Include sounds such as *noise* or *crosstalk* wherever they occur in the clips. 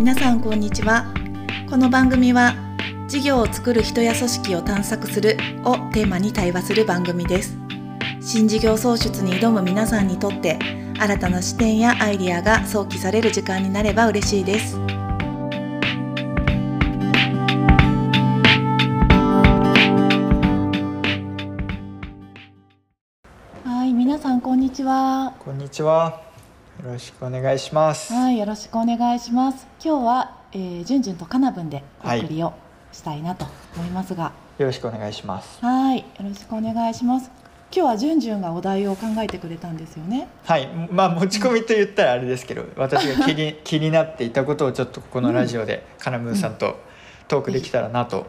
皆さんこんにちは。この番組は事業を作る人や組織を探索するをテーマに対話する番組です。新事業創出に挑む皆さんにとって新たな視点やアイディアが想起される時間になれば嬉しいです。はい皆さんこんにちは。こんにちは。よろしくお願いします。はい、よろしくお願いします。今日は、えー、じゅんじゅんとかなぶんでお送りをしたいなと思いますが、よろしくお願いします。はい、よろしくお願いします。今日はじゅんじゅんがお題を考えてくれたんですよね。はい、まあ持ち込みと言ったらあれですけど、私が気に *laughs* 気になっていたことをちょっとここのラジオでカナムーさんとトークできたらなと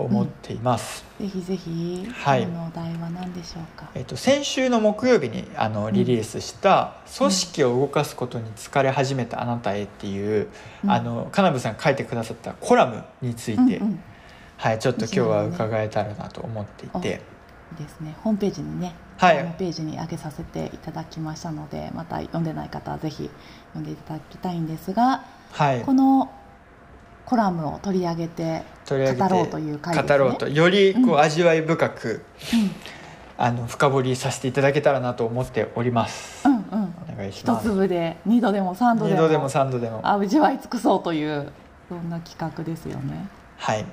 思っています。ぜひぜひ、はいのお題は何でしょうか？えっと先週の木曜日にあのリリースした「組織を動かすことに疲れ始めたあなたへ」っていう、うんあのカナブさんが書いてくださったコラムについて、うんうんはいちょっと今日は伺えたらなと思っていて。ですね。ホームページにね、はいホームページに上げさせていただきましたので、また読んでない方はぜひ読んでいただきたいんですが、はいこのコラムを取り上げて語ろうという回ですね。語ろうとよりこう、うん味わい深くうん。あの深掘りさせていただけたらなと思っております、うんうん、お願いし一ます。粒で二度でも三度でもでも三度でも。味わい尽くそうというそんな企画ですよね。はい。うん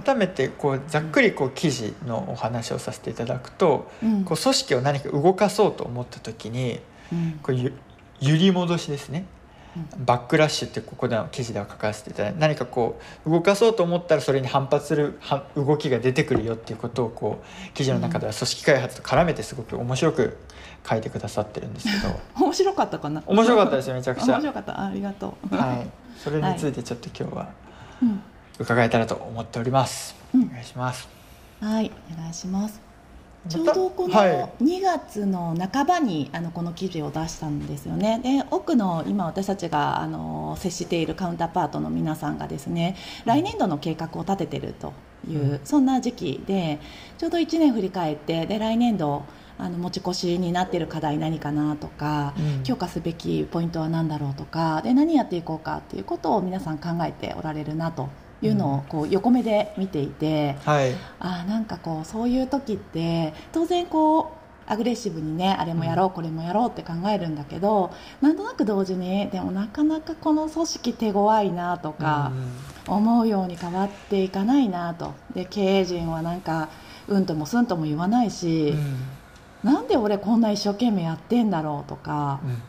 改めてこうざっくりこう記事のお話をさせていただくと、うん。こう組織を何か動かそうと思った時にうん。こうゆ揺り戻しですねバックラッシュってここでの記事では書かせていただいて何かこう動かそうと思ったらそれに反発するは動きが出てくるよっていうことをこう記事の中では組織開発と絡めてすごく面白く書いてくださってるんですけど面白かったかな？面白かったですよめちゃくちゃ面白かった。ありがとう。はいそれについてちょっと今日はうん伺えたらと思っております、うんお願いしますはい、お願いします。ちょうどこのはい。2月の半ばにあのこの記事を出したんですよね。で、奥の今私たちがあの接しているカウンターパートの皆さんがですね、来年度の計画を立ててるという、うん。そんな時期で、ちょうど1年振り返ってで来年度あの持ち越しになっている課題何かなとか、うん。強化すべきポイントは何だろうとかで何やっていこうかっていうことを皆さん考えておられるなというのをこう横目で見ていて、はい。あーなんかこうそういう時って当然こうアグレッシブにねあれもやろう、これもやろうって考えるんだけどなんとなく同時にでもなかなかこの組織手強いなとか思うように変わっていかないなと。で経営陣はなんかうんともすんとも言わないしう、ん。なんで俺こんな一生懸命やってんだろうとかうん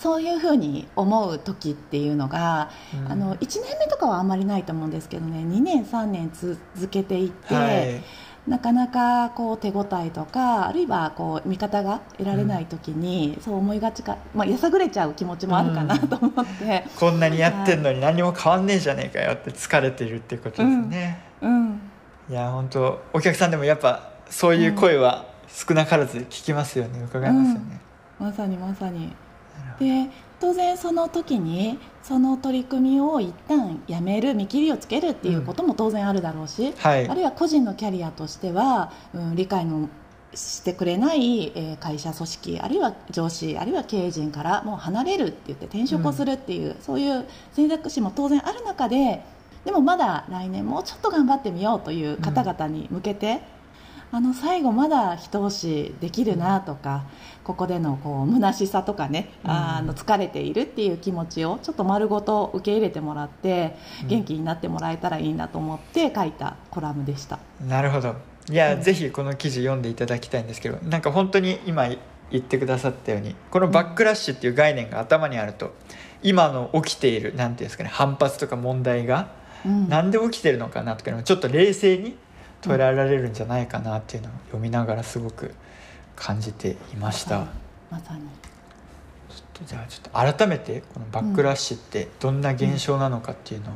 そういうふうに思う時っていうのがうん。あの1年目とかはあんまりないと思うんですけどね。2年3年続けていって、はい。なかなかこう手応えとかあるいはこう見方が得られない時に、そう思いがちか、まあ、やさぐれちゃう気持ちもあるかなと思って、こんなにやってんのに何も変わんねえじゃねえかよって疲れてるっていうことですね、うん、いや本当お客さんでもやっぱそういう声は少なからず聞きますよね。伺いますよね、まさにまさにで当然その時にその取り組みを一旦やめる見切りをつけるっていうことも当然あるだろうし、はい。あるいは個人のキャリアとしては、うん、理解のしてくれない、えー会社組織あるいは上司あるいは経営陣からもう離れるって言って転職をするっていう、そういう選択肢も当然ある中ででもまだ来年もうちょっと頑張ってみようという方々に向けて、あの最後まだ一押しできるなとか、ここでのこう虚しさとかね、うん。あの疲れているっていう気持ちをちょっと丸ごと受け入れてもらって、うん。元気になってもらえたらいいなと思って書いたコラムでした。なるほど。いや、うん。ぜひこの記事読んでいただきたいんですけどなんか本当に今言ってくださったようにこのバックラッシュっていう概念が頭にあると今の起きているなんていうんですかね反発とか問題がうん。なんで起きてるのかなとかちょっと冷静に捉えられるんじゃないかなっていうのを読みながらすごく感じていました。まさに。ちょっとじゃあちょっと改めてこのバックラッシュってどんな現象なのかっていうのを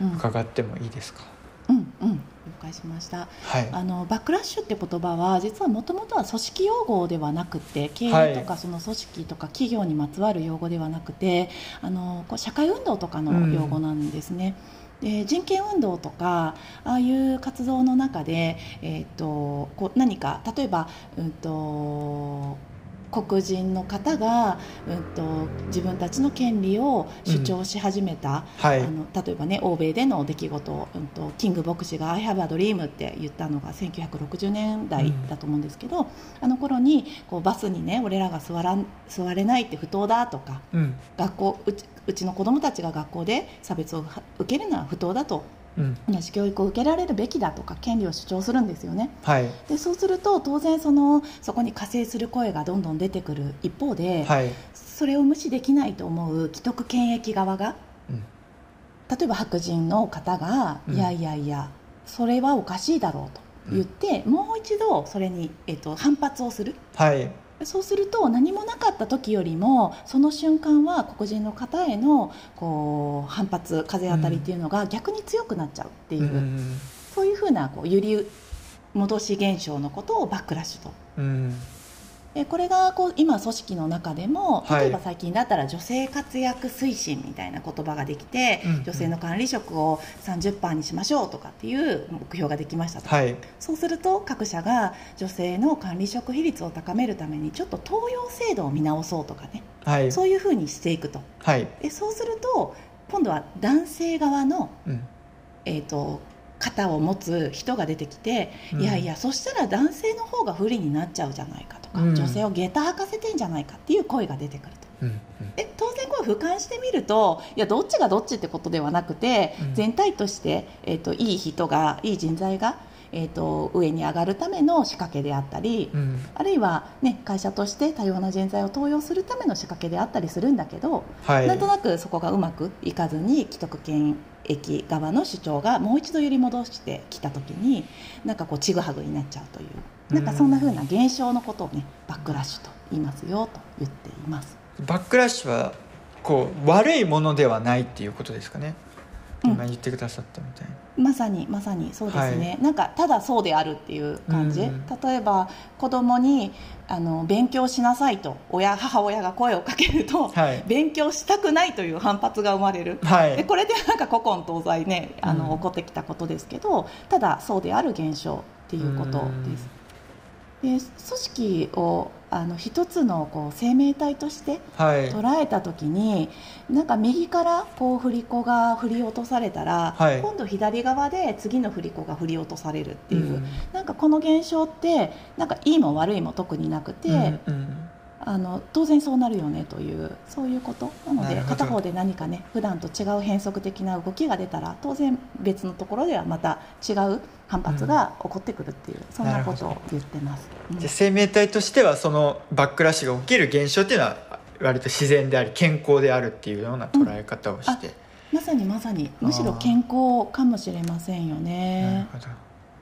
うん。伺ってもいいですか、うんうん。了解しました。はい。あのバックラッシュって言葉は実はもともとは組織用語ではなくて経営とかその組織とか企業にまつわる用語ではなくてあのこう社会運動とかの用語なんですね。で人権運動とかああいう活動の中で、えー、とこう何か例えば、うん、と黒人の方が、うん、と自分たちの権利を主張し始めた、はい。あの例えばね欧米での出来事を、うん、とキング牧師が「I have a dream」って言ったのが1960年代だと思うんですけど、あの頃にこうバスにね俺らが座らん座れないって不当だとかうん。学校うちうちの子どもたちが学校で差別をは受けるのは不当だとうん。同じ教育を受けられるべきだとか権利を主張するんですよね。はい。でそうすると当然そのそこに加勢する声がどんどん出てくる一方で、はい。それを無視できないと思う既得権益側がうん。例えば白人の方が、うん。いやいやいやそれはおかしいだろうと言って、もう一度それに、えっと、反発をする。はいそうすると何もなかった時よりもその瞬間は黒人の方へのこう反発風当たりっていうのが逆に強くなっちゃうっていう、うん。そういうふうなこう揺り戻し現象のことをバックラッシュとうんでこれがこう今組織の中でもはい。例えば最近だったら女性活躍推進みたいな言葉ができて、うん女性の管理職を30%にしましょうとかっていう目標ができましたと、はい。そうすると各社が女性の管理職比率を高めるためにちょっと登用制度を見直そうとかね。はい。そういうふうにしていくと。はい。でそうすると今度は男性側の、うん。えー、と肩を持つ人が出てきて、うん。いやいやそしたら男性の方が不利になっちゃうじゃないかとか、うん。女性を下駄履かせてんじゃないかっていう声が出てくると。うん。で当然これ俯瞰してみるといやどっちがどっちってことではなくて、うん。全体として、えー、といい人がいい人材が、えー、と上に上がるための仕掛けであったり、うん。あるいは、ね、会社として多様な人材を登用するための仕掛けであったりするんだけど、はい。なんとなくそこがうまくいかずに既得権益側の主張がもう一度揺り戻してきた時になんかこうちぐはぐになっちゃうというなんかそんな風な現象のことをねバックラッシュと言いますよと言っています。バックラッシュはこう悪いものではないっていうことですかね、うん今言ってくださったみたいにまさにまさにそうですね、なんかただそうであるっていう感じ、うん例えば子供にあの勉強しなさいと親母親が声をかけると、はい。勉強したくないという反発が生まれる、はい。でこれでなんか古今東西ねあの、うん。起こってきたことですけどただそうである現象っていうことです。で組織をあの一つのこう生命体としてはい。捉えた時になんか右からこう振り子が振り落とされたら、はい。今度左側で次の振り子が振り落とされるっていう、うん。なんかこの現象ってなんかいいも悪いも特になくて、うんうんあの当然そうなるよねというそういうことなので片方で何かね普段と違う変則的な動きが出たら当然別のところではまた違う反発が起こってくるっていう、そんなことを言ってます。うん。じゃあ生命体としてはそのバックラッシュが起きる現象っていうのは割と自然であり健康であるっていうような捉え方をして、まさにまさにむしろ健康かもしれませんよなるね。ほど。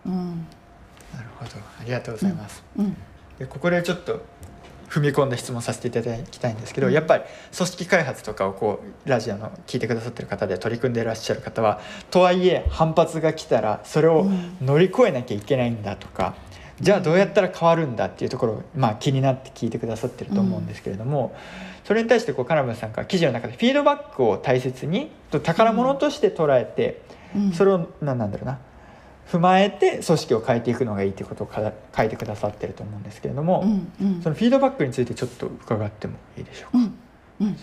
うん。なるほど。ありがとうございます、うん。でここでちょっと踏み込んだ質問させていただきたいんですけど、うん。やっぱり組織開発とかをこうラジオの聞いてくださってる方で取り組んでいらっしゃる方はとはいえ反発が来たらそれをうん。乗り越えなきゃいけないんだとか、じゃあどうやったら変わるんだっていうところを、まあ、気になって聞いてくださってると思うんですけれども、それに対してこう金村さんから記事の中でフィードバックを大切にと宝物として捉えて、うん。それを何なんだろうな踏まえて組織を変えていくのがいいということをか書いてくださってると思うんですけれども、うんうん。そのフィードバックについてちょっと伺ってもいいでしょうか？うんうん。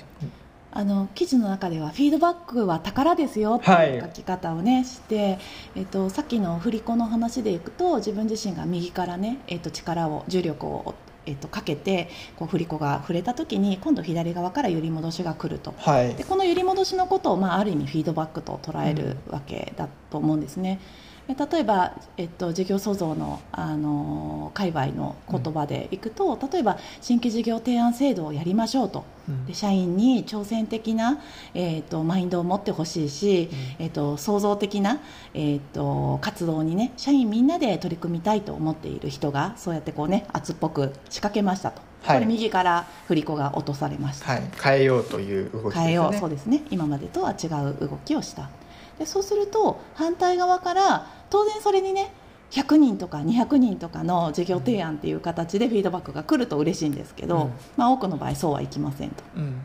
あの記事の中ではフィードバックは宝ですよっていう書き方をね、して、えっと、さっきの振り子の話でいくと自分自身が右からね、えっと、力を重力を、えっと、かけてこう振り子が触れた時に今度左側から揺り戻しが来ると。はい。でこの揺り戻しのことを、まあ、ある意味フィードバックと捉えるわけだと思うんですね。で例えば、えっと、事業創造の、あの界隈の言葉でいくと、例えば新規事業提案制度をやりましょうと。うん。で社員に挑戦的な、えっとマインドを持ってほしいし、えっと創造的な、えっと活動にね社員みんなで取り組みたいと思っている人がそうやってこうね圧っぽく仕掛けましたと、はい。これ右から振り子が落とされました。はい、変えようという動きですよね。変えよう。そうですね。今までとは違う動きをしたでそうすると反対側から当然それにね100人とか200人とかの事業提案っていう形でフィードバックが来ると嬉しいんですけど、うん。まあ、多くの場合そうはいきませんと。うん。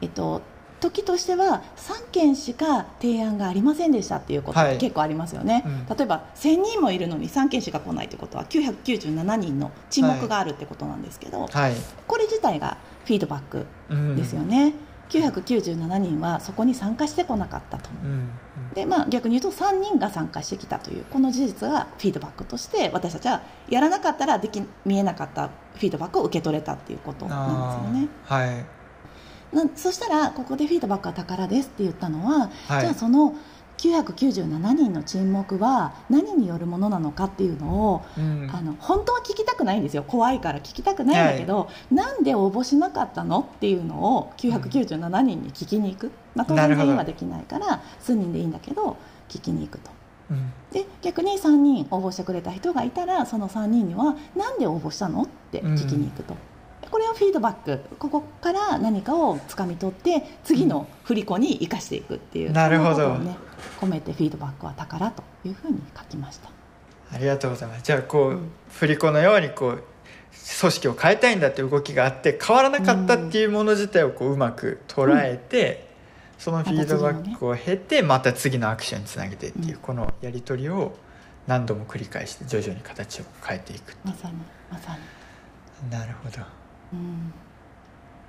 えっと時としては3件しか提案がありませんでしたっていうことって結構ありますよね、はいうん、例えば1000人もいるのに3件しか来ないということは997人の沈黙があるってことなんですけど、はい、これ自体がフィードバックですよね。うん997人はそこに参加してこなかったと、うんうん、でまあ、逆に言うと3人が参加してきたというこの事実がフィードバックとして私たちはやらなかったらでき見えなかったフィードバックを受け取れたっていうことなんですよね。はい。なそしたらここでフィードバックは宝ですって言ったのは、はい、じゃあその997人の沈黙は何によるものなのかっていうのを、うん、あの本当は聞きたくないんですよ怖いから聞きたくないんだけど、はい、なんで応募しなかったのっていうのを997人に聞きに行く、うん、まあ、当然全員はできないから数人でいいんだけど聞きに行くと。うん、で逆に3人応募してくれた人がいたらその3人には「なんで応募したの?」って聞きに行くと。これをフィードバック。ここから何かをつかみ取って次の振り子に生かしていくっていう、なるほど、ね、込めてフィードバックは宝というふうに書きました。ありがとうございます。じゃあこう、うん、振り子のようにこう組織を変えたいんだっていう動きがあって変わらなかったっていうもの自体をこううまく捉えて、うん、そのフィードバックを経てまた次のアクションにつなげてっていう、このやり取りを何度も繰り返して徐々に形を変えていくまさにまさに。なるほど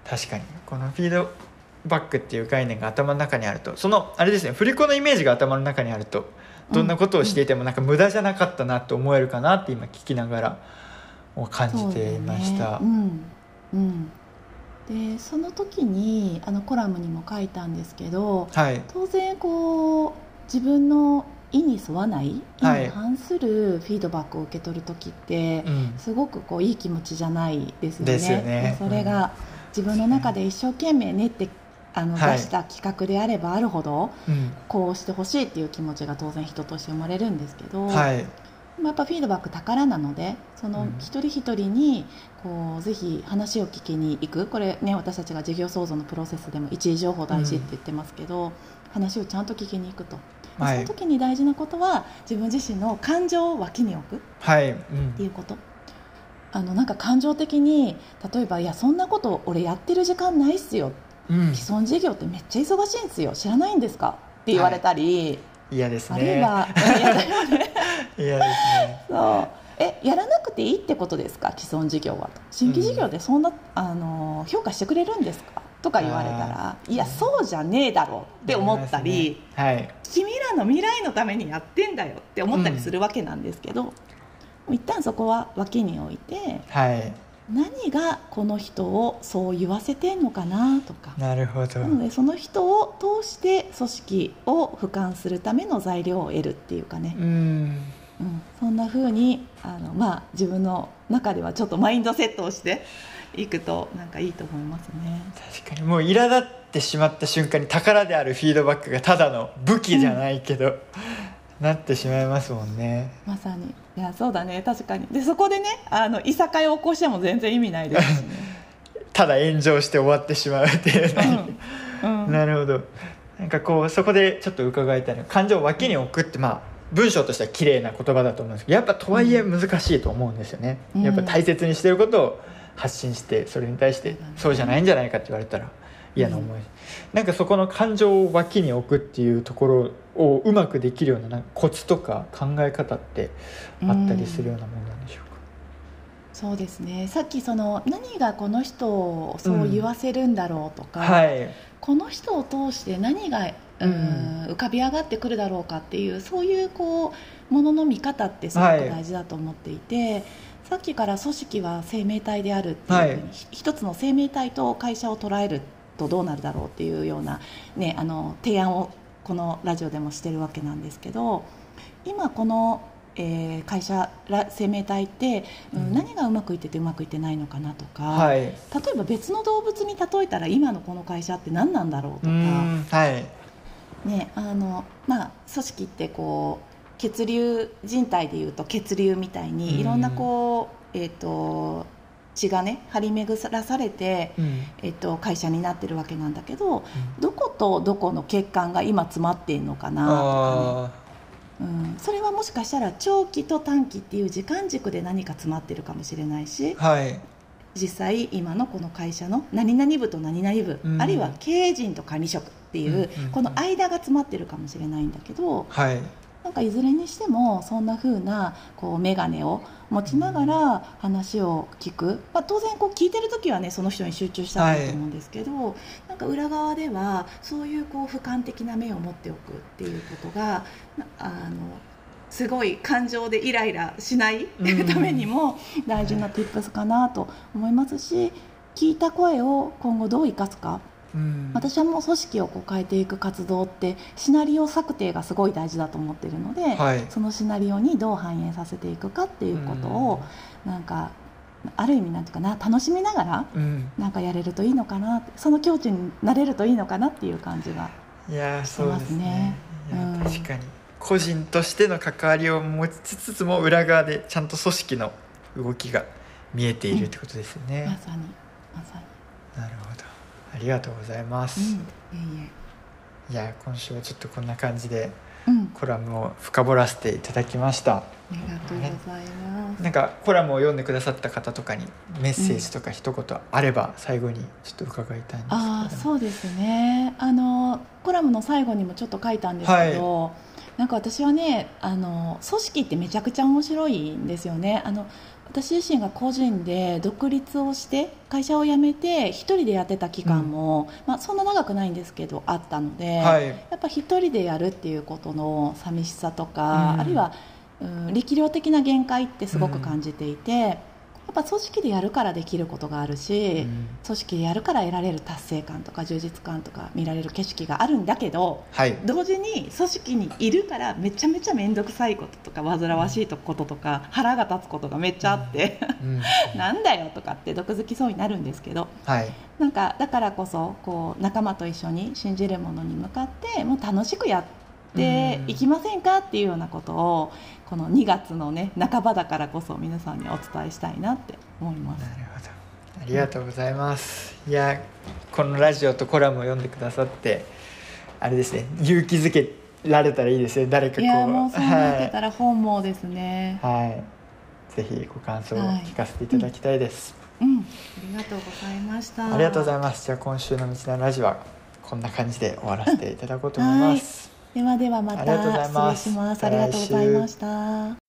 確かに。このフィードバックっていう概念が頭の中にあると。そのあれですね。振り子のイメージが頭の中にあると。どんなことをしていてもなんか無駄じゃなかったなと思えるかなって今聞きながら感じていました。うね、うん、うん、でその時にあのコラムにも書いたんですけど、はい、当然こう自分の意に沿わない意に反するフィードバックを受け取る時って、すごくこういい気持ちじゃないですよね。よね。それが自分の中で一生懸命練ってあの出した企画であればあるほど、こうしてほしいっていう気持ちが当然人として生まれるんですけど、はい、やっぱフィードバック宝なのでその一人一人にこうぜひ話を聞きに行く。これね私たちが事業創造のプロセスでも一時情報大事って言ってますけど、話をちゃんと聞きに行くと。はい、その時に大事なことは自分自身の感情を脇に置く。ってい。うこと、はいうん、あのなんか感情的に例えば「いやそんなこと俺やってる時間ないっすよ」うん、既存事業ってめっちゃ忙しいんですよ。知らないんですか?」って言われたり、はい、嫌ですね。あるいは *laughs* 嫌ですね。そう。えやらなくていいってことですか？既存事業は新規事業でそんな、うん、あの評価してくれるんですか？とか言われたらいやそうじゃねえだろって思ったり、ねはい、君らの未来のためにやってんだよって思ったりするわけなんですけど、うん、一旦そこは脇に置いて、はい、何がこの人をそう言わせてんのかなとか。なるほど。なのでその人を通して組織を俯瞰するための材料を得るっていうかね。うん。うん、そんなふうにあの、まあ、自分の中ではちょっとマインドセットをしていくとなんかいいと思いますね。確かにもう苛立ってしまった瞬間に宝であるフィードバックがただの武器じゃないけど、うん、なってしまいますもんね。まさに。いやそうだね。確かに。でそこでねあのいさかいを起こしても全然意味ないですしね。*laughs* ただ炎上して終わってしまうっていう、うんうん、なるほど。なんかこうそこでちょっと伺いたいのは感情を脇に置くってまあ文章としては綺麗な言葉だと思うんですけどやっぱとはいえ難しいと思うんですよね、やっぱ大切にしてることを発信してそれに対してそうじゃないんじゃないかって言われたら嫌な思い、うん、なんかそこの感情を脇に置くっていうところをうまくできるようななんかコツとか考え方ってあったりするようなものなんでしょうか、うん、そうですね。さっきその何がこの人をそう言わせるんだろうとか、うんはい、この人を通して何がうん、浮かび上がってくるだろうかっていうそういうこうものの見方ってすごく大事だと思っていて、はいさっきから組織は生命体であるっていうふうに、はい、一つの生命体と会社を捉えるとどうなるだろうっていうような、ね、あの提案をこのラジオでもしてるわけなんですけど今この、えー、会社生命体って、うん、何がうまくいっててうまくいってないのかなとか、はい、例えば別の動物に例えたら今のこの会社って何なんだろうとか。はい。ねあのまあ、組織ってこう血流人体でいうと血流みたいにいろんなこう、えーと、血がね張り巡らされて、うん、えーと、会社になってるわけなんだけど、うん、どことどこの血管が今詰まっているのかなとかね。うん、それはもしかしたら長期と短期っていう時間軸で何か詰まってるかもしれないし、はい、実際今のこの会社の何々部と何々部、うん。あるいは経営陣と管理職っていう、この間が詰まってるかもしれないんだけどはいなんかいずれにしてもそんな風なこう眼鏡を持ちながら話を聞く、まあ、当然こう聞いてる時はねその人に集中したらいいと思うんですけど、なんか裏側ではそういうこう俯瞰的な目を持っておくっていうことがなあのすごい感情でイライラしないうん。ためにも大事な tips かなと思いますし聞いた声を今後どう生かすかうん。私はもう組織をこう変えていく活動ってシナリオ策定がすごい大事だと思ってるので、はい。そのシナリオにどう反映させていくかっていうことをなんかある意味なんていうかな楽しみながらうん。なんかやれるといいのかなその境地になれるといいのかなっていう感じがいやーそうですね。いやしてますね。うん。確かに。個人としての関わりを持ちつつも裏側でちゃんと組織の動きが見えているってことですよね、まさにまさなるほどありがとうございます、に、うん、いえいいや今週はちょっとこんな感じでえうん。コラムを深掘らせていただきました。ありがとうございます。なんかコラムを読んでくださった方とかにメッセージとか一言あれば最後にちょっと伺いたいんですけど、ああそうですね。あのコラムの最後にもちょっと書いたんですけど、なんか私はねあの組織ってめちゃくちゃ面白いんですよね。あの私自身が個人で独立をして会社を辞めて一人でやってた期間も、まあ、そんな長くないんですけどあったので、はい。やっぱ一人でやるっていうことの寂しさとか、うん。あるいは、うん、力量的な限界ってすごく感じていて、やっぱ組織でやるからできることがあるし、うん。組織でやるから得られる達成感とか充実感とか見られる景色があるんだけどはい。同時に組織にいるからめちゃめちゃ面倒くさいこととか煩わしいこととか腹が立つことがめっちゃあって、うん。*laughs* なんだよとかって毒づきそうになるんですけどはい。なんかだからこそこう仲間と一緒に信じるものに向かってもう楽しくやっていきませんか？っていうようなことをこの2月のね半ばだからこそ皆さんにお伝えしたいなって思います。な。るほど。ありがとうございますいやこのラジオとコラムを読んでくださってあれですね勇気づけられたらいいですね。誰かこう。いやもうそうなってはたら本望ですね。い、はい、ぜひご感想を聞かせていただきたいです、うん、ありがとうございました。ありがとうございます。じゃあ今週の道のラジオはこんな感じで終わらせていただこうと思います、ではではまた失礼します。ありがとうございました。